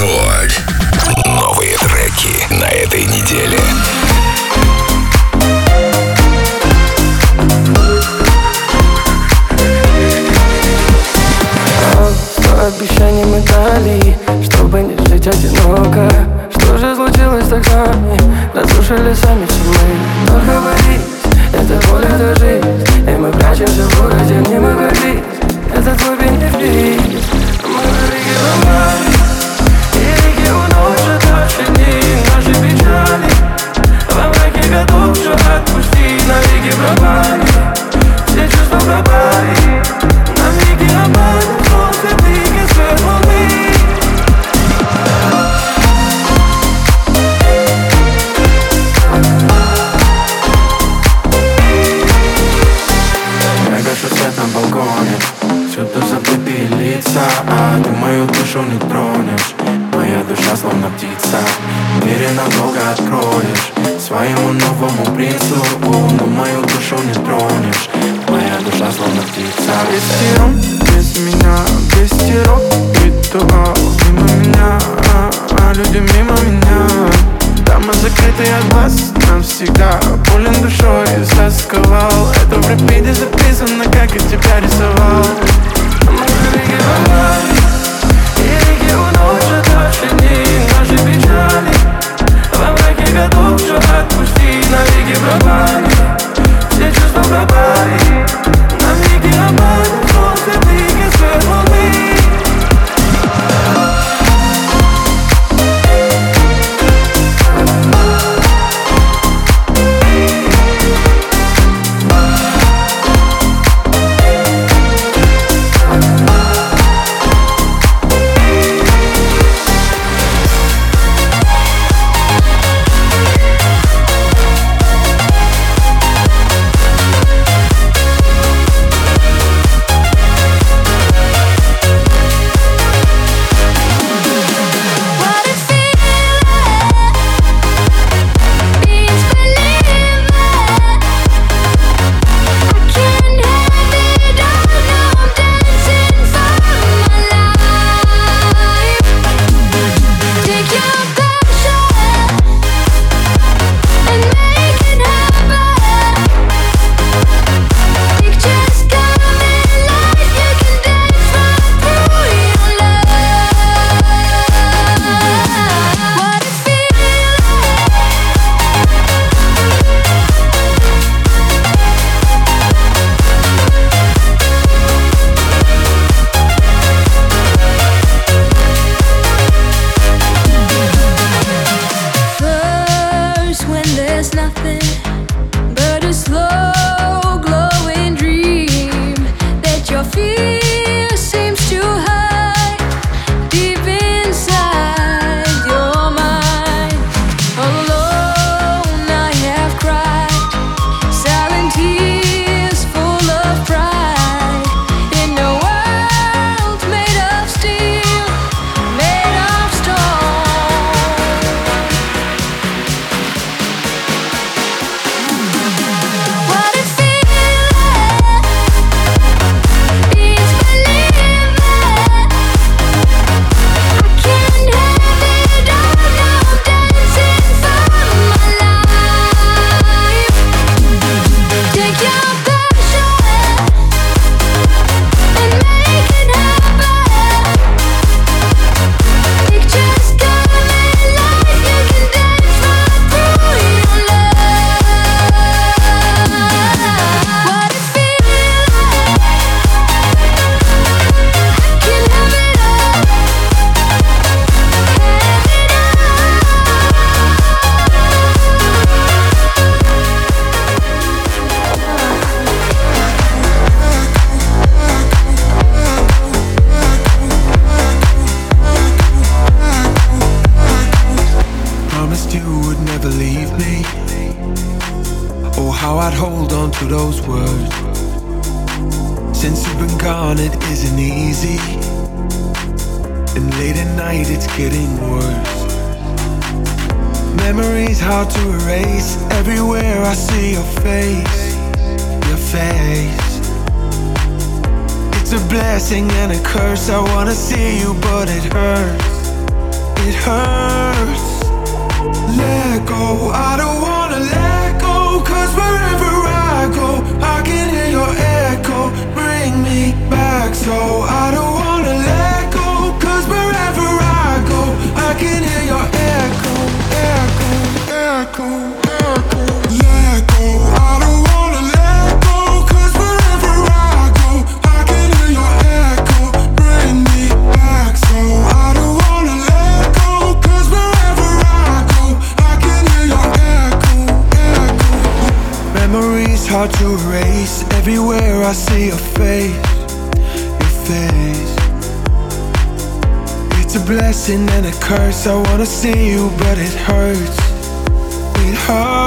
Рекорд. Новые треки на этой неделе. Сто обещаний мы дали, чтобы не жить одиноко Что же случилось так с нами? Разрушили сами все мы Но говорить, это боль, это жизнь И мы прячемся в городе, не мы гордись Это твой бенефис Мы в It's just won't bye-bye. Душа словно птица. Двери надолго откроешь Своему новому принцу. Но мою душу не тронешь. Моя душа словно птица. Без он без меня, без тиров Ритуал мимо меня, а, а люди мимо меня. Дома закрытые от глаз навсегда. Болен душой засковал Это в репите записано, как я тебя рисовал nothing on to those words. Since you've been gone, it isn't easy. And late at night, it's getting worse. Memories hard to erase. Everywhere I see your face, your face. It's a blessing and a curse. I wanna see you, but it hurts. It hurts. Let go, I don't wanna let go, cause wherever I go, hard to erase. Everywhere I see your face Your face. It's a blessing and a curse. I wanna see you but it hurts. It hurts.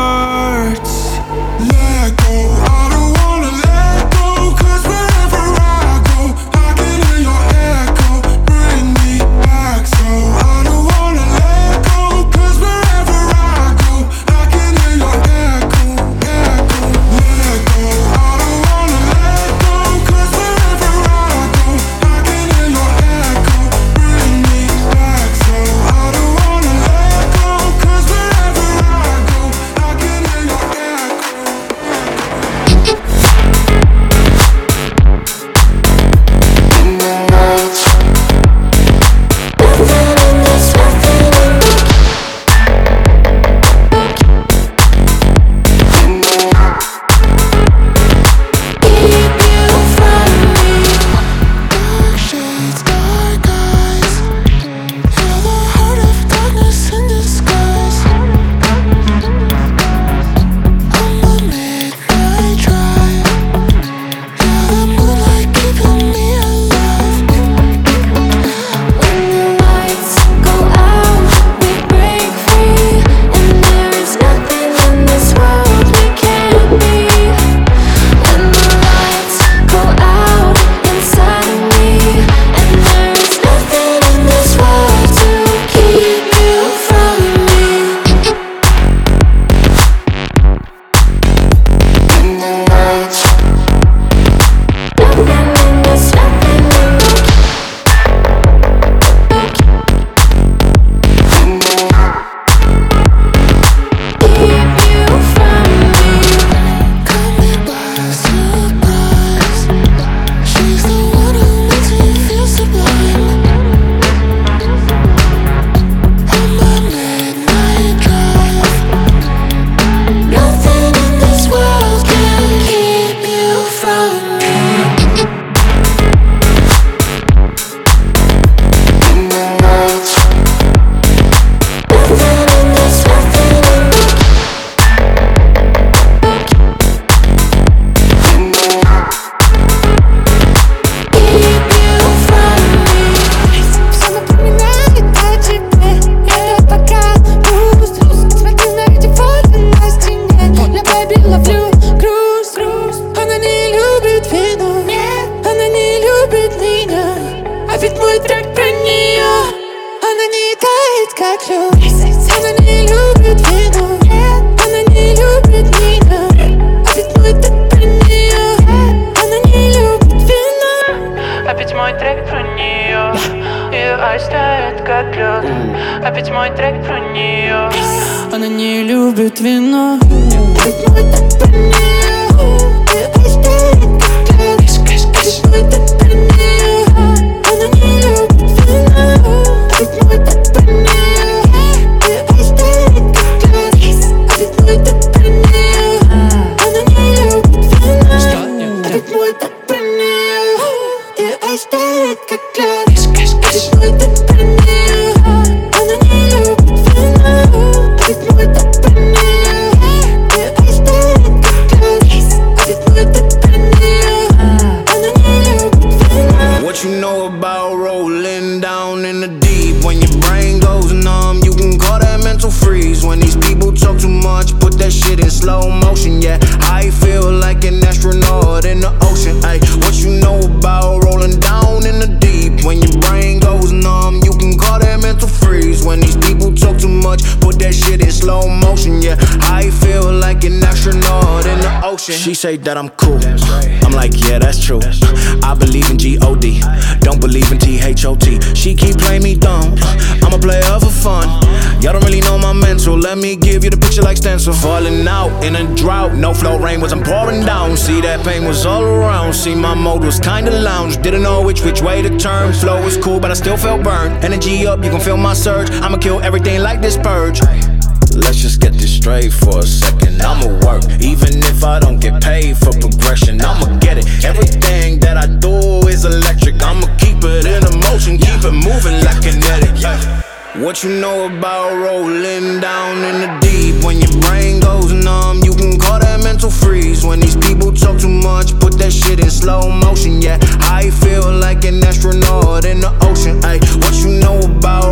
motion, yeah. I feel like an astronaut in the ocean, Hey, What you know about rolling down in the deep? When your brain goes numb, you can call that mental freeze. When these people talk too much, put that shit in slow motion, yeah. I feel like an astronaut in the ocean. She say that I'm cool. I'm like, yeah, that's true. That's true. I believe in G-O-D, don't believe in T-H-O-T. She keep playing me dumb. I'm a player for fun. Y'all don't really know my mental. Let me give you the picture like stencil. Falling out in a drought, no flow rain wasn't pouring down. See that pain was all around. See my mode was kinda lounge, didn't know which which way to turn. Flow was cool, but I still felt burned. Energy up, you can feel my surge. I'ma kill everything like this purge. Let's just get this straight for a second. I'ma work, even if I don't get paid for progression. I'ma get it. Everything that I do is electric. I'ma keep it in a motion, keep it moving like kinetic. What you know about rolling down in the deep? When your brain goes numb, you can call that mental freeze. When these people talk too much, put that shit in slow motion. Yeah, I feel like an astronaut in the ocean. Ayy, what you know about?